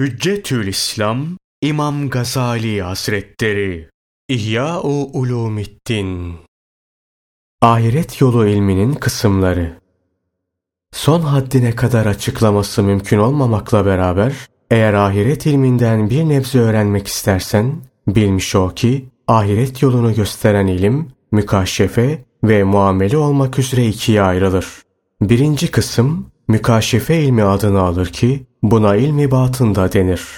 Hüccetül İslam İmam Gazali Hazretleri. İhya-u Ulumiddin Ahiret yolu ilminin kısımları. Son haddine kadar açıklaması mümkün olmamakla beraber eğer ahiret ilminden bir nebze öğrenmek istersen bilmiş ol ki ahiret yolunu gösteren ilim mükaşefe ve muamele olmak üzere ikiye ayrılır. Birinci kısım mükaşefe ilmi adını alır ki buna ilmi batında denir.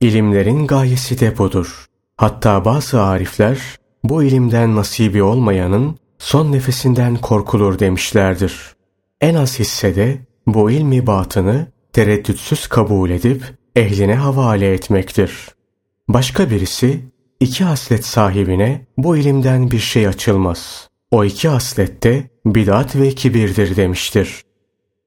İlimlerin gayesi de budur. Hatta bazı arifler bu ilimden nasibi olmayanın son nefesinden korkulur demişlerdir. En az hissede bu ilmi batını tereddütsüz kabul edip ehline havale etmektir. Başka birisi iki haslet sahibine bu ilimden bir şey açılmaz. O iki haslette bidat ve kibirdir demiştir.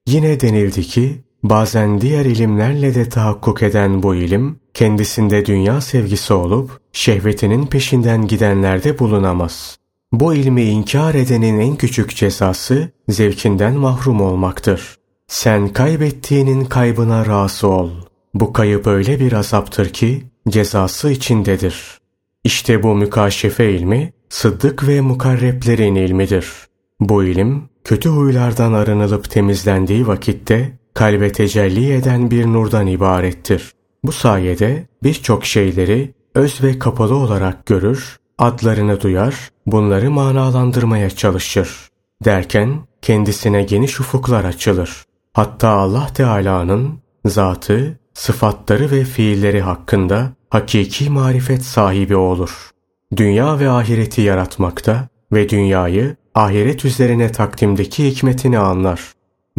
Yine denildi ki bazen diğer ilimlerle de tahakkuk eden bu ilim kendisinde dünya sevgisi olup şehvetinin peşinden gidenlerde bulunamaz. Bu ilmi inkar edenin en küçük cezası zevkinden mahrum olmaktır. Sen kaybettiğinin kaybına razı ol. Bu kayıp öyle bir azaptır ki cezası içindedir. İşte bu mükaşefe ilmi sıddık ve mukarreplerin ilmidir. Bu ilim kötü huylardan arınılıp temizlendiği vakitte kalbe tecelli eden bir nurdan ibarettir. Bu sayede birçok şeyleri öz ve kapalı olarak görür, adlarını duyar, bunları manalandırmaya çalışır. Derken kendisine geniş ufuklar açılır. Hatta Allah Teala'nın zatı, sıfatları ve fiilleri hakkında hakiki marifet sahibi olur. Dünya ve ahireti yaratmakta ve dünyayı ahiret üzerine takdimdeki hikmetini anlar.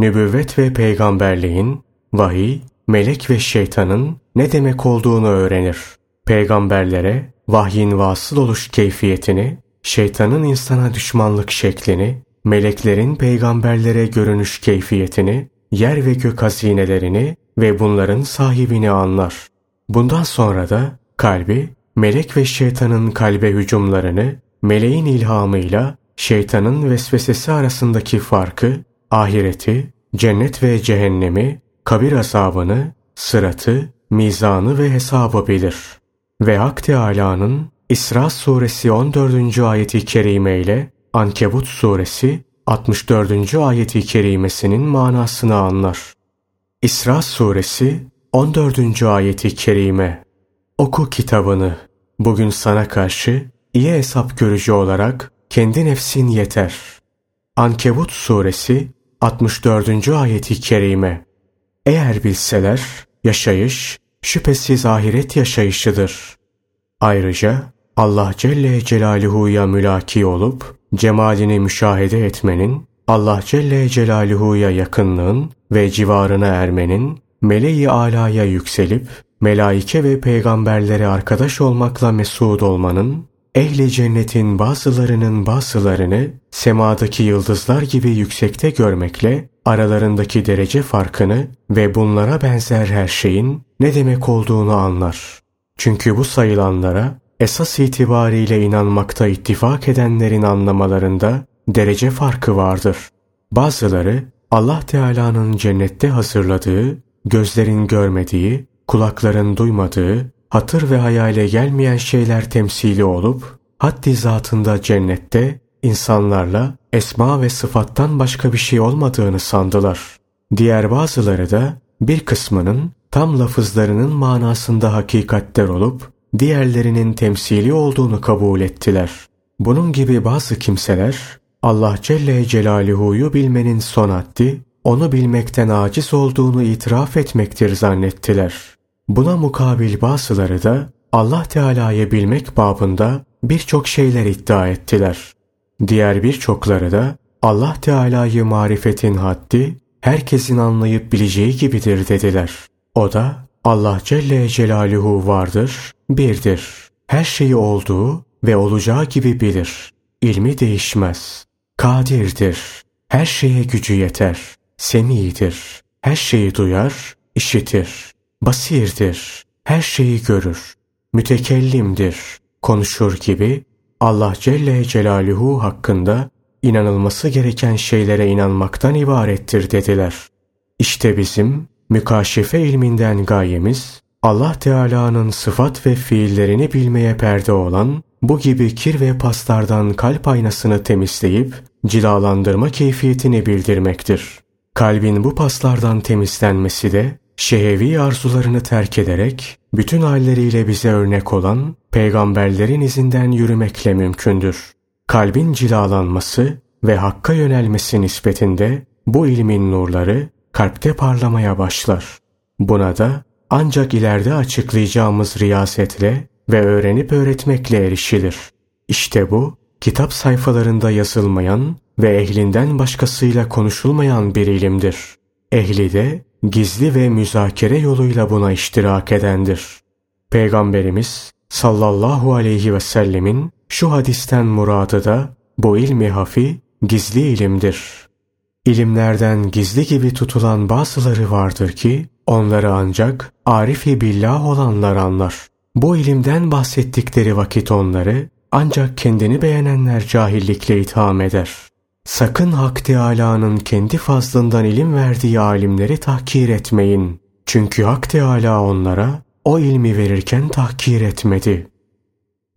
Nübüvvet ve peygamberliğin, vahiy, melek ve şeytanın ne demek olduğunu öğrenir. Peygamberlere vahyin vasıl oluş keyfiyetini, şeytanın insana düşmanlık şeklini, meleklerin peygamberlere görünüş keyfiyetini, yer ve gök hazinelerini ve bunların sahibini anlar. Bundan sonra da kalbi, melek ve şeytanın kalbe hücumlarını, meleğin ilhamıyla şeytanın vesvesesi arasındaki farkı, ahireti, cennet ve cehennemi, kabir azabını, sıratı, mizanı ve hesabı bilir. Ve Hak Teâlâ'nın İsra suresi 14. ayeti kerime ile Ankebut suresi 64. ayeti kerimesinin manasını anlar. İsra suresi 14. ayeti kerime Oku kitabını. Bugün sana karşı iyi hesap görücü olarak kendi nefsin yeter. Ankebut suresi 64. ayeti kerime Eğer bilseler yaşayış şüphesiz ahiret yaşayışıdır. Ayrıca Allah Celle Celaluhu'ya mülaki olup cemalini müşahede etmenin, Allah Celle Celaluhu'ya yakınlığın ve civarına ermenin, meleği alaya yükselip melaike ve peygamberlere arkadaş olmakla mesud olmanın ehli cennetin bazılarının bazılarını semadaki yıldızlar gibi yüksekte görmekle aralarındaki derece farkını ve bunlara benzer her şeyin ne demek olduğunu anlar. Çünkü bu sayılanlara esas itibariyle inanmakta ittifak edenlerin anlamalarında derece farkı vardır. Bazıları Allah Teala'nın cennette hazırladığı, gözlerin görmediği, kulakların duymadığı, hatır ve hayale gelmeyen şeyler temsili olup, haddi zatında cennette insanlarla esma ve sıfattan başka bir şey olmadığını sandılar. Diğer bazıları da bir kısmının tam lafızlarının manasında hakikatler olup, diğerlerinin temsili olduğunu kabul ettiler. Bunun gibi bazı kimseler, Allah Celle Celaluhu'yu bilmenin son haddi, onu bilmekten aciz olduğunu itiraf etmektir zannettiler. Buna mukabil bazıları da Allah Teala'yı bilmek babında birçok şeyler iddia ettiler. Diğer birçokları da Allah Teala'yı marifetin haddi herkesin anlayıp bileceği gibidir dediler. O da Allah Celle Celaluhu vardır, birdir. Her şeyi olduğu ve olacağı gibi bilir. İlmi değişmez. Kadirdir. Her şeye gücü yeter. Semidir. Her şeyi duyar, işitir basirdir, her şeyi görür, mütekellimdir, konuşur gibi Allah Celle Celaluhu hakkında inanılması gereken şeylere inanmaktan ibarettir dediler. İşte bizim mükaşefe ilminden gayemiz Allah Teala'nın sıfat ve fiillerini bilmeye perde olan bu gibi kir ve paslardan kalp aynasını temizleyip cilalandırma keyfiyetini bildirmektir. Kalbin bu paslardan temizlenmesi de şehevi arzularını terk ederek bütün halleriyle bize örnek olan peygamberlerin izinden yürümekle mümkündür. Kalbin cilalanması ve hakka yönelmesi nispetinde bu ilmin nurları kalpte parlamaya başlar. Buna da ancak ileride açıklayacağımız riyasetle ve öğrenip öğretmekle erişilir. İşte bu, kitap sayfalarında yazılmayan ve ehlinden başkasıyla konuşulmayan bir ilimdir. Ehli de gizli ve müzakere yoluyla buna iştirak edendir. Peygamberimiz sallallahu aleyhi ve sellemin şu hadisten muradı da bu ilmi hafi gizli ilimdir. İlimlerden gizli gibi tutulan bazıları vardır ki onları ancak arifi billah olanlar anlar. Bu ilimden bahsettikleri vakit onları ancak kendini beğenenler cahillikle itham eder. Sakın Hak Teâlâ'nın kendi fazlından ilim verdiği alimleri tahkir etmeyin. Çünkü Hak Teâlâ onlara o ilmi verirken tahkir etmedi.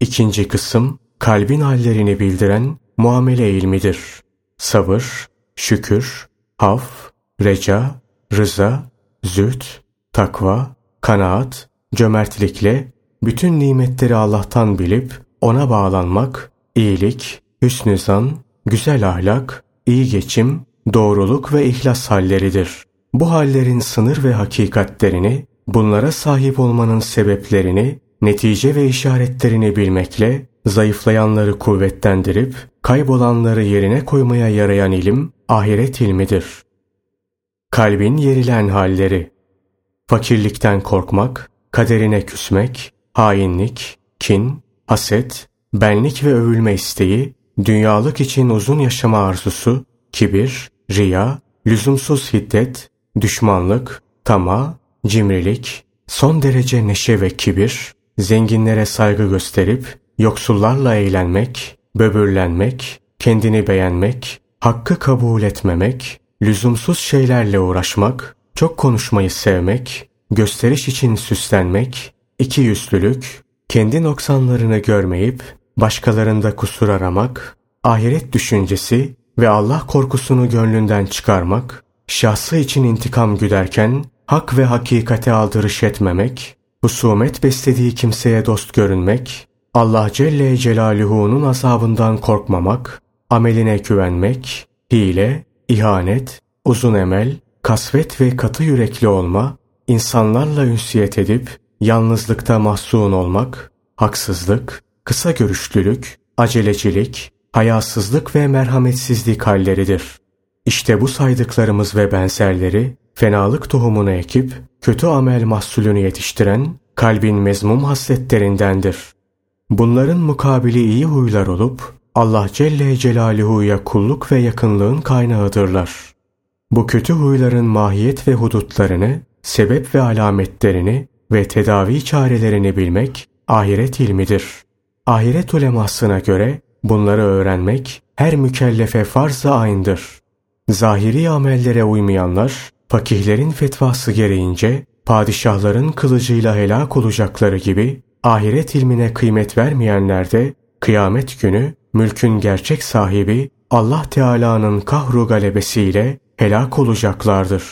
İkinci kısım, kalbin hallerini bildiren muamele ilmidir. Sabır, şükür, haf, reca, rıza, zühd, takva, kanaat, cömertlikle bütün nimetleri Allah'tan bilip ona bağlanmak, iyilik, hüsnü zan, güzel ahlak, iyi geçim, doğruluk ve ihlas halleridir. Bu hallerin sınır ve hakikatlerini, bunlara sahip olmanın sebeplerini, netice ve işaretlerini bilmekle, zayıflayanları kuvvetlendirip, kaybolanları yerine koymaya yarayan ilim, ahiret ilmidir. Kalbin yerilen halleri Fakirlikten korkmak, kaderine küsmek, hainlik, kin, haset, benlik ve övülme isteği, dünyalık için uzun yaşama arzusu, kibir, riya, lüzumsuz hiddet, düşmanlık, tama, cimrilik, son derece neşe ve kibir, zenginlere saygı gösterip yoksullarla eğlenmek, böbürlenmek, kendini beğenmek, hakkı kabul etmemek, lüzumsuz şeylerle uğraşmak, çok konuşmayı sevmek, gösteriş için süslenmek, iki yüzlülük, kendi noksanlarını görmeyip başkalarında kusur aramak, ahiret düşüncesi ve Allah korkusunu gönlünden çıkarmak, şahsı için intikam güderken hak ve hakikate aldırış etmemek, husumet beslediği kimseye dost görünmek, Allah Celle Celaluhu'nun azabından korkmamak, ameline güvenmek, hile, ihanet, uzun emel, kasvet ve katı yürekli olma, insanlarla ünsiyet edip yalnızlıkta mahzun olmak, haksızlık, kısa görüşlülük, acelecilik, hayasızlık ve merhametsizlik halleridir. İşte bu saydıklarımız ve benzerleri fenalık tohumunu ekip kötü amel mahsulünü yetiştiren kalbin mezmum hasletlerindendir. Bunların mukabili iyi huylar olup Allah Celle Celaluhu'ya kulluk ve yakınlığın kaynağıdırlar. Bu kötü huyların mahiyet ve hudutlarını, sebep ve alametlerini ve tedavi çarelerini bilmek ahiret ilmidir. Ahiret ulemasına göre bunları öğrenmek her mükellefe farz-ı aynıdır. Zahiri amellere uymayanlar, fakihlerin fetvası gereğince padişahların kılıcıyla helak olacakları gibi ahiret ilmine kıymet vermeyenler de kıyamet günü mülkün gerçek sahibi Allah Teala'nın kahru galebesiyle helak olacaklardır.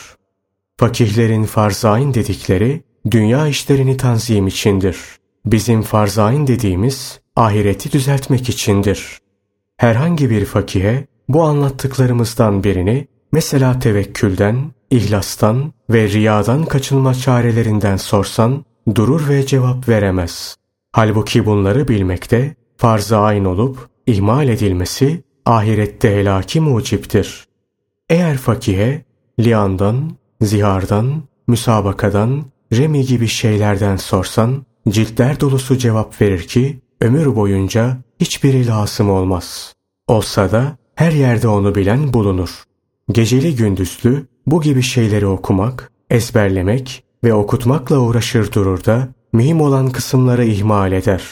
Fakihlerin farzain dedikleri dünya işlerini tanzim içindir. Bizim farzain dediğimiz ahireti düzeltmek içindir. Herhangi bir fakihe bu anlattıklarımızdan birini mesela tevekkülden, ihlastan ve riyadan kaçınma çarelerinden sorsan durur ve cevap veremez. Halbuki bunları bilmekte farz-ı ayn olup ihmal edilmesi ahirette helaki muciptir. Eğer fakihe liandan, zihardan, müsabakadan, remi gibi şeylerden sorsan ciltler dolusu cevap verir ki ömür boyunca hiçbiri lazım olmaz. Olsa da her yerde onu bilen bulunur. Geceli gündüzlü bu gibi şeyleri okumak, ezberlemek ve okutmakla uğraşır durur da mühim olan kısımları ihmal eder.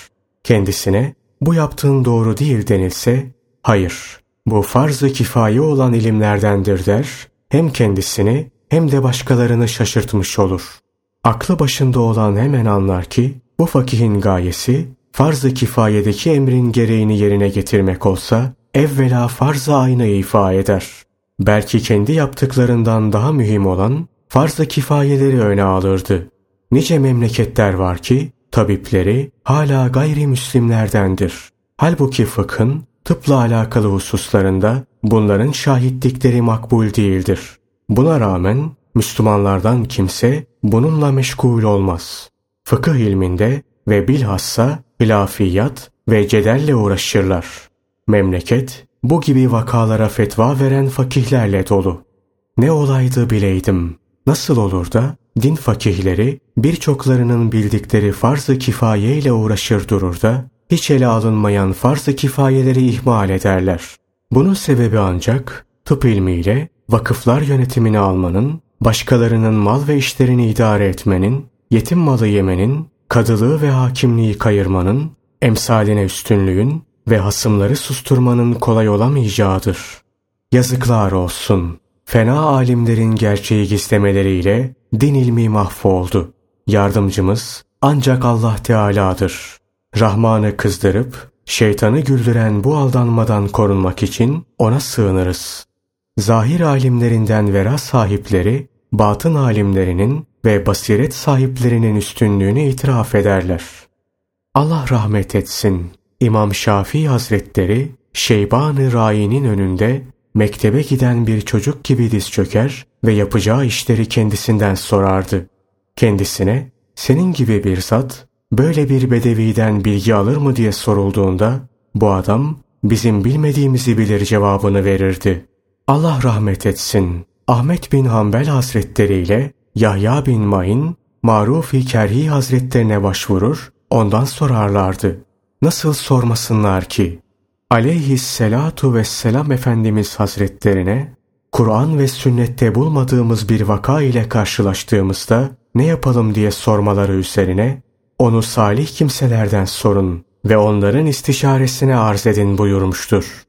Kendisine bu yaptığın doğru değil denilse, hayır bu farz-ı kifaye olan ilimlerdendir der, hem kendisini hem de başkalarını şaşırtmış olur. Aklı başında olan hemen anlar ki bu fakihin gayesi farz-ı kifayedeki emrin gereğini yerine getirmek olsa evvela farz-ı aynı ifa eder. Belki kendi yaptıklarından daha mühim olan farz-ı kifayeleri öne alırdı. Nice memleketler var ki tabipleri hala gayrimüslimlerdendir. Halbuki fıkhın tıpla alakalı hususlarında bunların şahitlikleri makbul değildir. Buna rağmen Müslümanlardan kimse bununla meşgul olmaz. Fıkıh ilminde ve bilhassa hilafiyat ve cedelle uğraşırlar. Memleket bu gibi vakalara fetva veren fakihlerle dolu. Ne olaydı bileydim. Nasıl olur da din fakihleri birçoklarının bildikleri farz-ı kifaye ile uğraşır durur da hiç ele alınmayan farz-ı kifayeleri ihmal ederler. Bunun sebebi ancak tıp ilmiyle vakıflar yönetimini almanın, başkalarının mal ve işlerini idare etmenin, yetim malı yemenin, kadılığı ve hakimliği kayırmanın, emsaline üstünlüğün ve hasımları susturmanın kolay olamayacağıdır. Yazıklar olsun. Fena alimlerin gerçeği gizlemeleriyle din ilmi mahvoldu. Yardımcımız ancak Allah Teala'dır. Rahman'ı kızdırıp şeytanı güldüren bu aldanmadan korunmak için ona sığınırız. Zahir alimlerinden vera sahipleri, batın alimlerinin ve basiret sahiplerinin üstünlüğünü itiraf ederler. Allah rahmet etsin. İmam Şafii Hazretleri, Şeyban-ı Rai'nin önünde mektebe giden bir çocuk gibi diz çöker ve yapacağı işleri kendisinden sorardı. Kendisine, senin gibi bir zat böyle bir bedeviden bilgi alır mı diye sorulduğunda bu adam bizim bilmediğimizi bilir cevabını verirdi. Allah rahmet etsin. Ahmet bin Hanbel Hazretleri ile Yahya bin Ma'in Maruf-i Kerhi Hazretlerine başvurur, ondan sorarlardı. Nasıl sormasınlar ki? Aleyhisselatu vesselam Efendimiz Hazretlerine Kur'an ve sünnette bulmadığımız bir vaka ile karşılaştığımızda ne yapalım diye sormaları üzerine onu salih kimselerden sorun ve onların istişaresine arz edin buyurmuştur.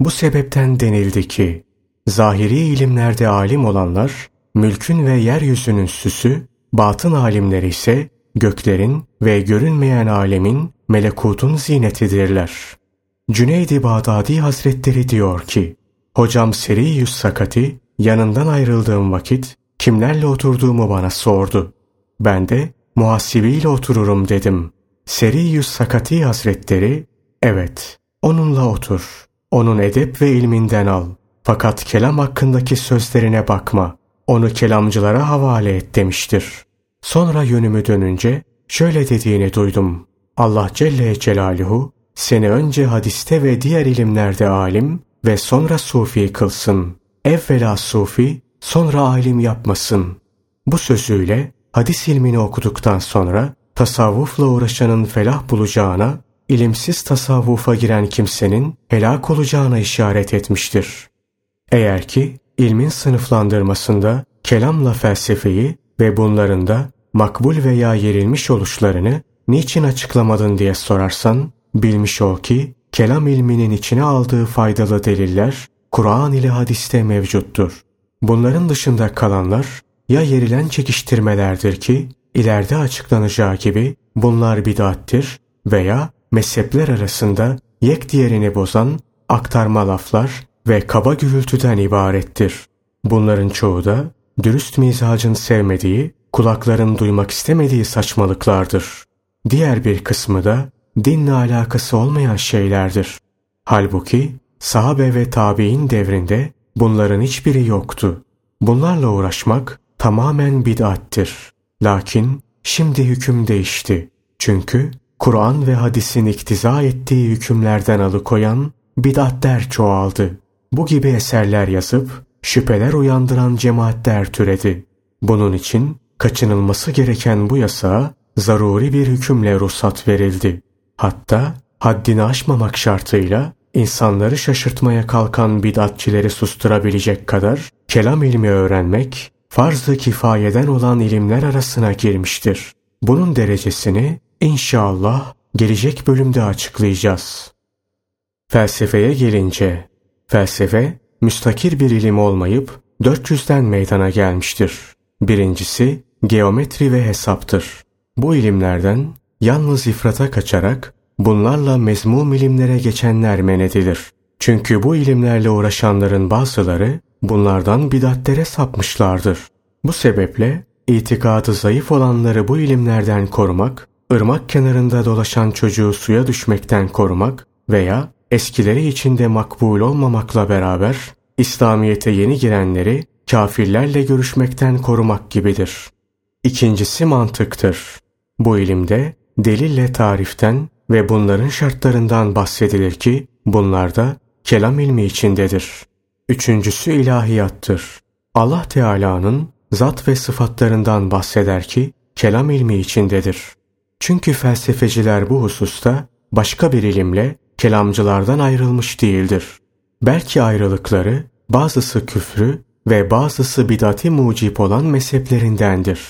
Bu sebepten denildi ki, zahiri ilimlerde alim olanlar, mülkün ve yeryüzünün süsü, batın alimleri ise göklerin ve görünmeyen alemin melekutun zinetidirler. Cüneydi Bağdadi Hazretleri diyor ki, Hocam Seriyyüs Sakati yanından ayrıldığım vakit kimlerle oturduğumu bana sordu. Ben de muhasibiyle otururum dedim. Seriyyüs Sakati Hazretleri, evet onunla otur. Onun edep ve ilminden al. Fakat kelam hakkındaki sözlerine bakma. Onu kelamcılara havale et demiştir. Sonra yönümü dönünce şöyle dediğini duydum. Allah Celle Celaluhu seni önce hadiste ve diğer ilimlerde alim ve sonra sufi kılsın. Evvela sufi, sonra alim yapmasın. Bu sözüyle hadis ilmini okuduktan sonra tasavvufla uğraşanın felah bulacağına, ilimsiz tasavvufa giren kimsenin helak olacağına işaret etmiştir. Eğer ki ilmin sınıflandırmasında kelamla felsefeyi ve bunların da makbul veya yerilmiş oluşlarını niçin açıklamadın diye sorarsan, bilmiş ol ki kelam ilminin içine aldığı faydalı deliller Kur'an ile hadiste mevcuttur. Bunların dışında kalanlar ya yerilen çekiştirmelerdir ki ileride açıklanacağı gibi bunlar bid'attir veya mezhepler arasında yek diğerini bozan aktarma laflar ve kaba gürültüden ibarettir. Bunların çoğu da dürüst mizacın sevmediği, kulakların duymak istemediği saçmalıklardır. Diğer bir kısmı da dinle alakası olmayan şeylerdir. Halbuki sahabe ve tabi'in devrinde bunların hiçbiri yoktu. Bunlarla uğraşmak tamamen bid'attir. Lakin şimdi hüküm değişti. Çünkü Kur'an ve hadisin iktiza ettiği hükümlerden alıkoyan bid'atler çoğaldı. Bu gibi eserler yazıp şüpheler uyandıran cemaatler türedi. Bunun için kaçınılması gereken bu yasağa zaruri bir hükümle ruhsat verildi. Hatta haddini aşmamak şartıyla insanları şaşırtmaya kalkan bid'atçileri susturabilecek kadar kelam ilmi öğrenmek farz-ı kifayeden olan ilimler arasına girmiştir. Bunun derecesini inşallah gelecek bölümde açıklayacağız. Felsefeye gelince, felsefe müstakir bir ilim olmayıp 400'den meydana gelmiştir. Birincisi geometri ve hesaptır. Bu ilimlerden yalnız ifrata kaçarak bunlarla mezmum ilimlere geçenler men edilir. Çünkü bu ilimlerle uğraşanların bazıları bunlardan bidatlere sapmışlardır. Bu sebeple itikadı zayıf olanları bu ilimlerden korumak, ırmak kenarında dolaşan çocuğu suya düşmekten korumak veya eskileri içinde makbul olmamakla beraber İslamiyet'e yeni girenleri kafirlerle görüşmekten korumak gibidir. İkincisi mantıktır. Bu ilimde delille tariften ve bunların şartlarından bahsedilir ki bunlar da kelam ilmi içindedir. Üçüncüsü ilahiyattır. Allah Teala'nın zat ve sıfatlarından bahseder ki kelam ilmi içindedir. Çünkü felsefeciler bu hususta başka bir ilimle kelamcılardan ayrılmış değildir. Belki ayrılıkları bazısı küfrü ve bazısı bidati mucip olan mezheplerindendir.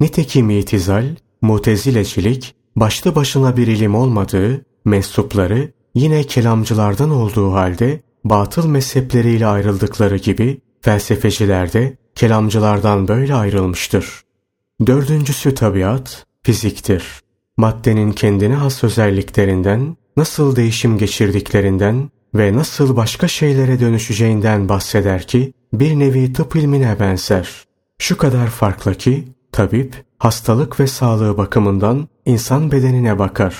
Nitekim itizal, mutezilecilik başlı başına bir ilim olmadığı, mensupları yine kelamcılardan olduğu halde batıl mezhepleriyle ayrıldıkları gibi felsefeciler de kelamcılardan böyle ayrılmıştır. Dördüncüsü tabiat, fiziktir. Maddenin kendine has özelliklerinden, nasıl değişim geçirdiklerinden ve nasıl başka şeylere dönüşeceğinden bahseder ki bir nevi tıp ilmine benzer. Şu kadar farklı ki tabip hastalık ve sağlığı bakımından insan bedenine bakar.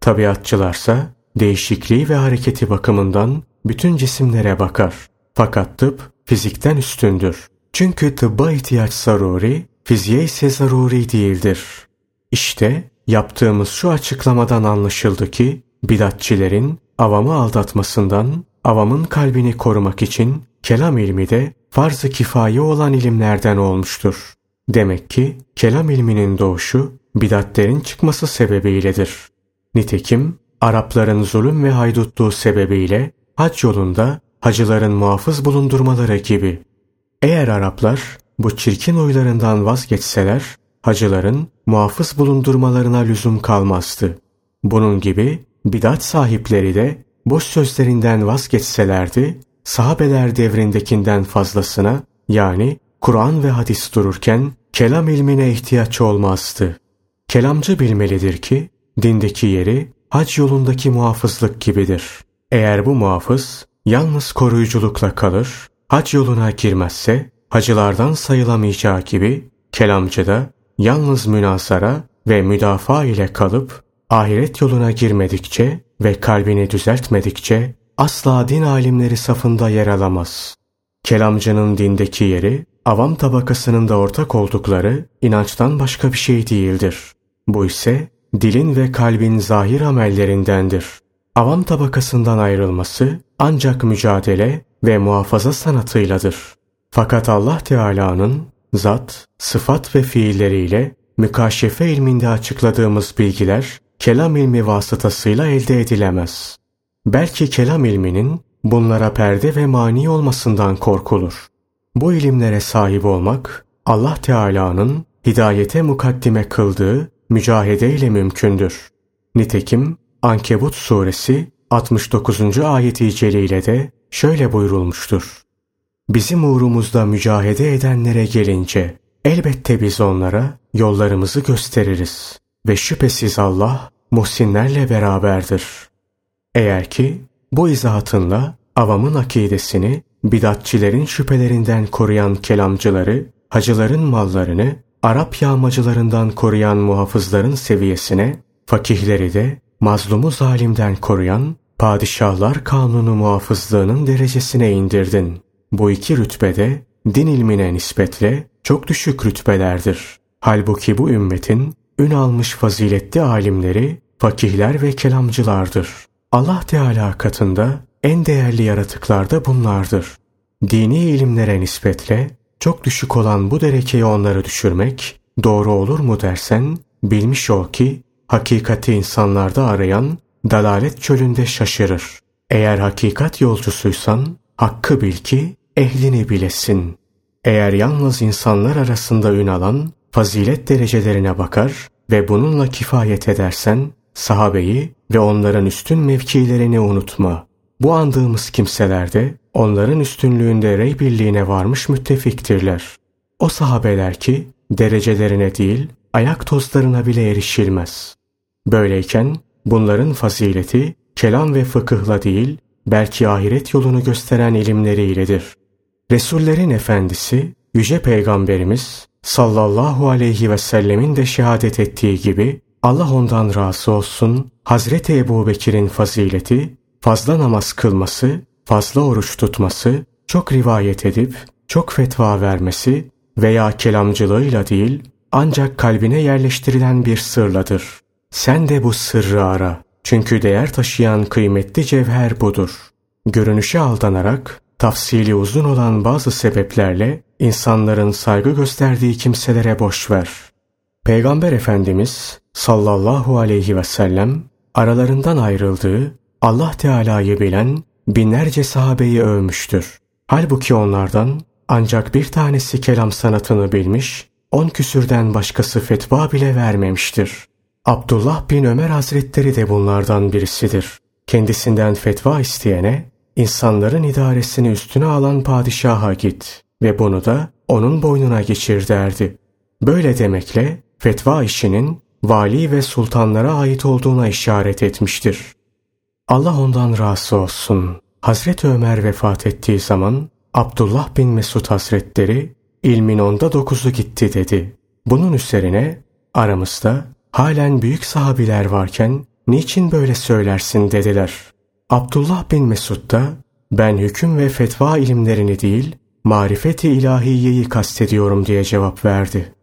Tabiatçılarsa değişikliği ve hareketi bakımından bütün cisimlere bakar. Fakat tıp fizikten üstündür. Çünkü tıbba ihtiyaç zaruri, fiziğe ise zaruri değildir. İşte yaptığımız şu açıklamadan anlaşıldı ki bidatçilerin avamı aldatmasından, avamın kalbini korumak için kelam ilmi de farz-ı kifaye olan ilimlerden olmuştur. Demek ki kelam ilminin doğuşu bidatlerin çıkması sebebiyledir. Nitekim Arapların zulüm ve haydutluğu sebebiyle hac yolunda hacıların muhafız bulundurmaları gibi. Eğer Araplar bu çirkin oylarından vazgeçseler, hacıların muhafız bulundurmalarına lüzum kalmazdı. Bunun gibi bidat sahipleri de boş sözlerinden vazgeçselerdi, sahabeler devrindekinden fazlasına yani Kur'an ve hadis dururken kelam ilmine ihtiyaç olmazdı. Kelamcı bilmelidir ki dindeki yeri hac yolundaki muhafızlık gibidir. Eğer bu muhafız yalnız koruyuculukla kalır, hac yoluna girmezse hacılardan sayılamayacağı gibi kelamcı da yalnız münasara ve müdafaa ile kalıp ahiret yoluna girmedikçe ve kalbini düzeltmedikçe asla din alimleri safında yer alamaz. Kelamcının dindeki yeri avam tabakasının da ortak oldukları inançtan başka bir şey değildir. Bu ise dilin ve kalbin zahir amellerindendir. Avam tabakasından ayrılması ancak mücadele ve muhafaza sanatıyladır. Fakat Allah Teala'nın zat, sıfat ve fiilleriyle mükaşefe ilminde açıkladığımız bilgiler kelam ilmi vasıtasıyla elde edilemez. Belki kelam ilminin bunlara perde ve mani olmasından korkulur. Bu ilimlere sahip olmak Allah Teala'nın hidayete mukaddime kıldığı mücahede ile mümkündür. Nitekim Ankebut suresi 69. ayeti celiyle de şöyle buyurulmuştur. Bizim uğrumuzda mücahede edenlere gelince elbette biz onlara yollarımızı gösteririz ve şüphesiz Allah muhsinlerle beraberdir. Eğer ki bu izahatınla avamın akidesini bidatçilerin şüphelerinden koruyan kelamcıları, hacıların mallarını Arap yağmacılarından koruyan muhafızların seviyesine, fakihleri de mazlumu zalimden koruyan padişahlar kanunu muhafızlığının derecesine indirdin. Bu iki rütbede din ilmine nispetle çok düşük rütbelerdir. Halbuki bu ümmetin ün almış faziletli alimleri, fakihler ve kelamcılardır. Allah Teala katında en değerli yaratıklar da bunlardır. Dini ilimlere nispetle çok düşük olan bu derekeyi onları düşürmek doğru olur mu dersen bilmiş ol ki hakikati insanlarda arayan dalalet çölünde şaşırır. Eğer hakikat yolcusuysan hakkı bil ki ehlini bilesin. Eğer yalnız insanlar arasında ün alan fazilet derecelerine bakar ve bununla kifayet edersen sahabeyi ve onların üstün mevkilerini unutma. Bu andığımız kimseler de onların üstünlüğünde rey birliğine varmış müttefiktirler. O sahabeler ki derecelerine değil, ayak tozlarına bile erişilmez. Böyleyken bunların fazileti kelam ve fıkıhla değil, belki ahiret yolunu gösteren ilimleriyledir. Resullerin efendisi, Yüce Peygamberimiz sallallahu aleyhi ve sellemin de şehadet ettiği gibi Allah ondan razı olsun Hazreti Ebu Bekir'in fazileti, fazla namaz kılması, fazla oruç tutması, çok rivayet edip, çok fetva vermesi veya kelamcılığıyla değil, ancak kalbine yerleştirilen bir sırladır. Sen de bu sırrı ara. Çünkü değer taşıyan kıymetli cevher budur. Görünüşe aldanarak, tafsili uzun olan bazı sebeplerle insanların saygı gösterdiği kimselere boş ver. Peygamber Efendimiz sallallahu aleyhi ve sellem aralarından ayrıldığı Allah Teala'yı bilen binlerce sahabeyi övmüştür. Halbuki onlardan ancak bir tanesi kelam sanatını bilmiş, on küsürden başkası fetva bile vermemiştir. Abdullah bin Ömer Hazretleri de bunlardan birisidir. Kendisinden fetva isteyene, insanların idaresini üstüne alan padişaha git ve bunu da onun boynuna geçir derdi. Böyle demekle fetva işinin vali ve sultanlara ait olduğuna işaret etmiştir. Allah ondan razı olsun. Hazreti Ömer vefat ettiği zaman Abdullah bin Mesud Hazretleri ilmin onda dokuzu gitti dedi. Bunun üzerine aramızda halen büyük sahabiler varken niçin böyle söylersin dediler. Abdullah bin Mesud da ben hüküm ve fetva ilimlerini değil marifeti ilahiyeyi kastediyorum diye cevap verdi.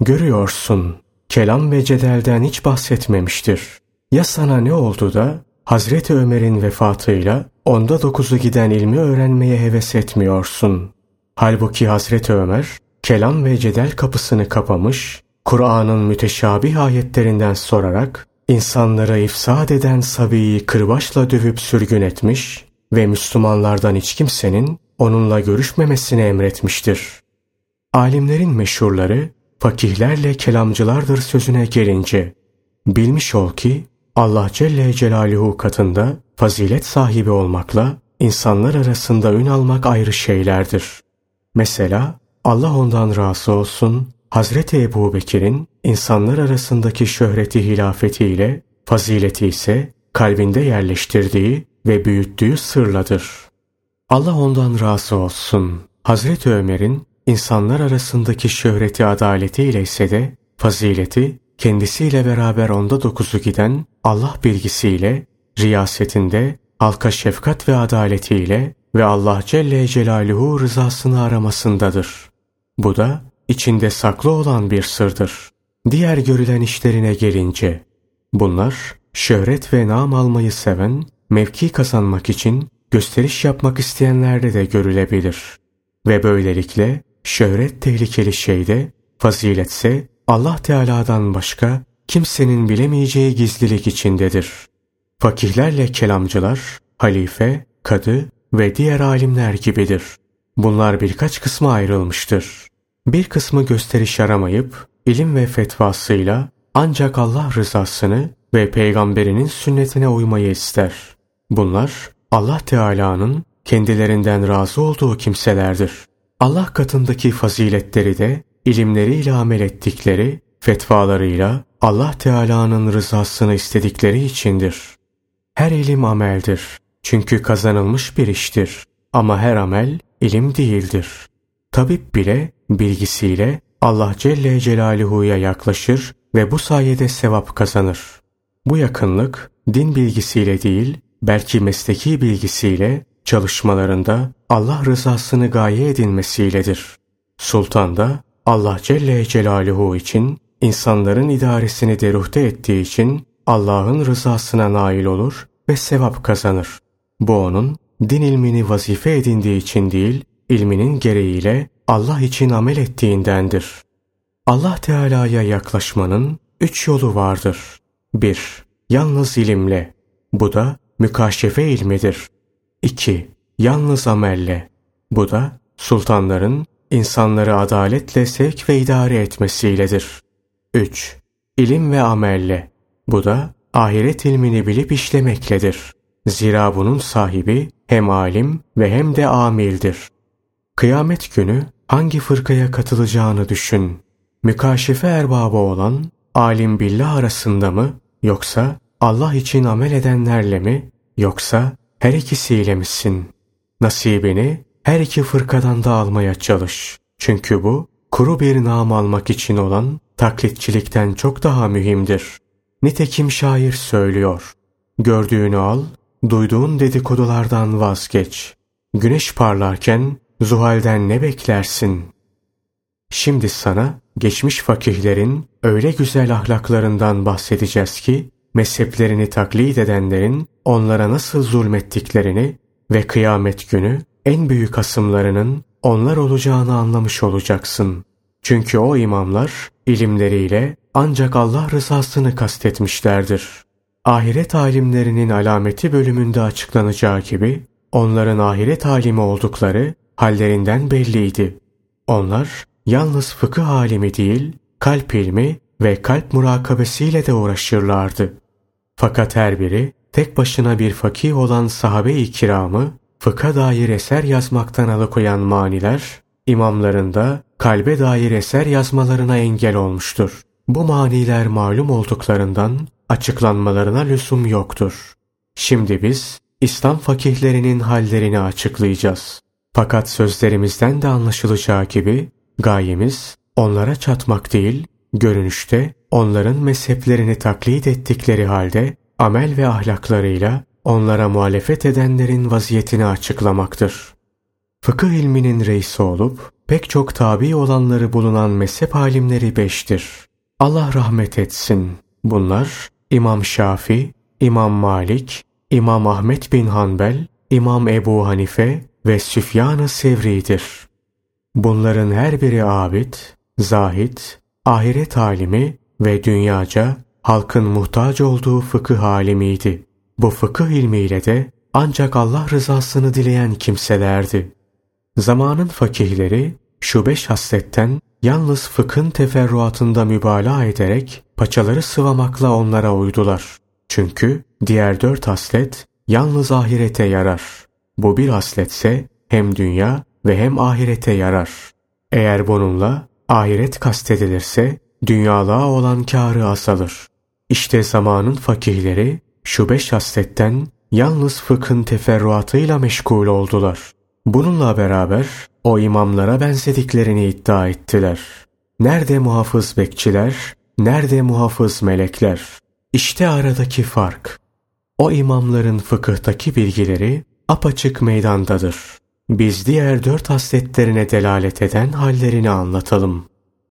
Görüyorsun, kelam ve cedelden hiç bahsetmemiştir. Ya sana ne oldu da Hazreti Ömer'in vefatıyla onda dokuzu giden ilmi öğrenmeye heves etmiyorsun. Halbuki Hazreti Ömer, kelam ve cedel kapısını kapamış, Kur'an'ın müteşabih ayetlerinden sorarak, insanları ifsad eden Sabi'yi kırbaçla dövüp sürgün etmiş ve Müslümanlardan hiç kimsenin onunla görüşmemesini emretmiştir. Alimlerin meşhurları, fakihlerle kelamcılardır sözüne gelince, bilmiş ol ki Allah Celle Celaluhu katında fazilet sahibi olmakla insanlar arasında ün almak ayrı şeylerdir. Mesela Allah ondan razı olsun Hazreti Ebu Bekir'in insanlar arasındaki şöhreti hilafetiyle fazileti ise kalbinde yerleştirdiği ve büyüttüğü sırladır. Allah ondan razı olsun. Hazreti Ömer'in insanlar arasındaki şöhreti adaletiyle ise de fazileti kendisiyle beraber onda dokuzu giden Allah bilgisiyle, riyasetinde, halka şefkat ve adaletiyle ve Allah Celle Celaluhu rızasını aramasındadır. Bu da içinde saklı olan bir sırdır. Diğer görülen işlerine gelince, bunlar şöhret ve nam almayı seven, mevki kazanmak için gösteriş yapmak isteyenlerde de görülebilir. Ve böylelikle şöhret tehlikeli şeyde, faziletse Allah Teala'dan başka kimsenin bilemeyeceği gizlilik içindedir. Fakihlerle kelamcılar, halife, kadı ve diğer alimler gibidir. Bunlar birkaç kısma ayrılmıştır. Bir kısmı gösteriş aramayıp ilim ve fetvasıyla ancak Allah rızasını ve peygamberinin sünnetine uymayı ister. Bunlar Allah Teala'nın kendilerinden razı olduğu kimselerdir. Allah katındaki faziletleri de ilimleriyle amel ettikleri, fetvalarıyla Allah Teala'nın rızasını istedikleri içindir. Her ilim ameldir. Çünkü kazanılmış bir iştir. Ama her amel ilim değildir. Tabip bile bilgisiyle Allah Celle Celaluhu'ya yaklaşır ve bu sayede sevap kazanır. Bu yakınlık din bilgisiyle değil, belki mesleki bilgisiyle çalışmalarında Allah rızasını gaye edinmesiyledir. Sultan da Allah Celle Celaluhu için insanların idaresini deruhte ettiği için Allah'ın rızasına nail olur ve sevap kazanır. Bu onun din ilmini vazife edindiği için değil, ilminin gereğiyle Allah için amel ettiğindendir. Allah Teala'ya yaklaşmanın üç yolu vardır. 1. Yalnız ilimle. Bu da mükaşefe ilmidir. 2. Yalnız amelle. Bu da sultanların insanları adaletle sevk ve idare etmesiyledir. 3. İlim ve amelle. Bu da ahiret ilmini bilip işlemekledir. Zira bunun sahibi hem alim ve hem de amildir. Kıyamet günü hangi fırkaya katılacağını düşün. Mükaşefe erbabı olan alim billah arasında mı yoksa Allah için amel edenlerle mi yoksa her ikisiyle misin? Nasibini her iki fırkadan da almaya çalış. Çünkü bu kuru bir nam almak için olan taklitçilikten çok daha mühimdir. Nitekim şair söylüyor. Gördüğünü al, duyduğun dedikodulardan vazgeç. Güneş parlarken zuhalden ne beklersin? Şimdi sana geçmiş fakihlerin öyle güzel ahlaklarından bahsedeceğiz ki, mezheplerini taklit edenlerin onlara nasıl zulmettiklerini ve kıyamet günü en büyük asımlarının onlar olacağını anlamış olacaksın. Çünkü o imamlar ilimleriyle ancak Allah rızasını kastetmişlerdir. Ahiret alimlerinin alameti bölümünde açıklanacağı gibi onların ahiret alimi oldukları hallerinden belliydi. Onlar yalnız fıkıh alimi değil, kalp ilmi ve kalp murakabesiyle de uğraşırlardı. Fakat her biri tek başına bir fakih olan sahabe-i kiramı fıkha dair eser yazmaktan alıkoyan maniler, imamlarında kalbe dair eser yazmalarına engel olmuştur. Bu maniler malum olduklarından açıklanmalarına lüzum yoktur. Şimdi biz İslam fakihlerinin hallerini açıklayacağız. Fakat sözlerimizden de anlaşılacağı gibi gayemiz onlara çatmak değil, görünüşte onların mezheplerini taklit ettikleri halde amel ve ahlaklarıyla onlara muhalefet edenlerin vaziyetini açıklamaktır. Fıkıh ilminin reisi olup pek çok tabi olanları bulunan mezhep alimleri beştir. Allah rahmet etsin. Bunlar İmam Şafi, İmam Malik, İmam Ahmet bin Hanbel, İmam Ebu Hanife ve Süfyan-ı Sevri'dir. Bunların her biri abid, zahid, ahiret alimi ve dünyaca halkın muhtaç olduğu fıkıh alimiydi. Bu fıkıh ilmiyle de ancak Allah rızasını dileyen kimselerdi. Zamanın fakihleri şu beş hasletten yalnız fıkhın teferruatında mübalağa ederek paçaları sıvamakla onlara uydular. Çünkü diğer dört haslet yalnız ahirete yarar. Bu bir hasletse hem dünya ve hem ahirete yarar. Eğer bununla ahiret kastedilirse dünyalığa olan kârı azalır. İşte zamanın fakihleri şu beş hasletten yalnız fıkhın teferruatıyla meşgul oldular. Bununla beraber o imamlara benzediklerini iddia ettiler. Nerede muhafız bekçiler, nerede muhafız melekler? İşte aradaki fark. O imamların fıkıhtaki bilgileri apaçık meydandadır. Biz diğer dört hasletlerine delalet eden hallerini anlatalım.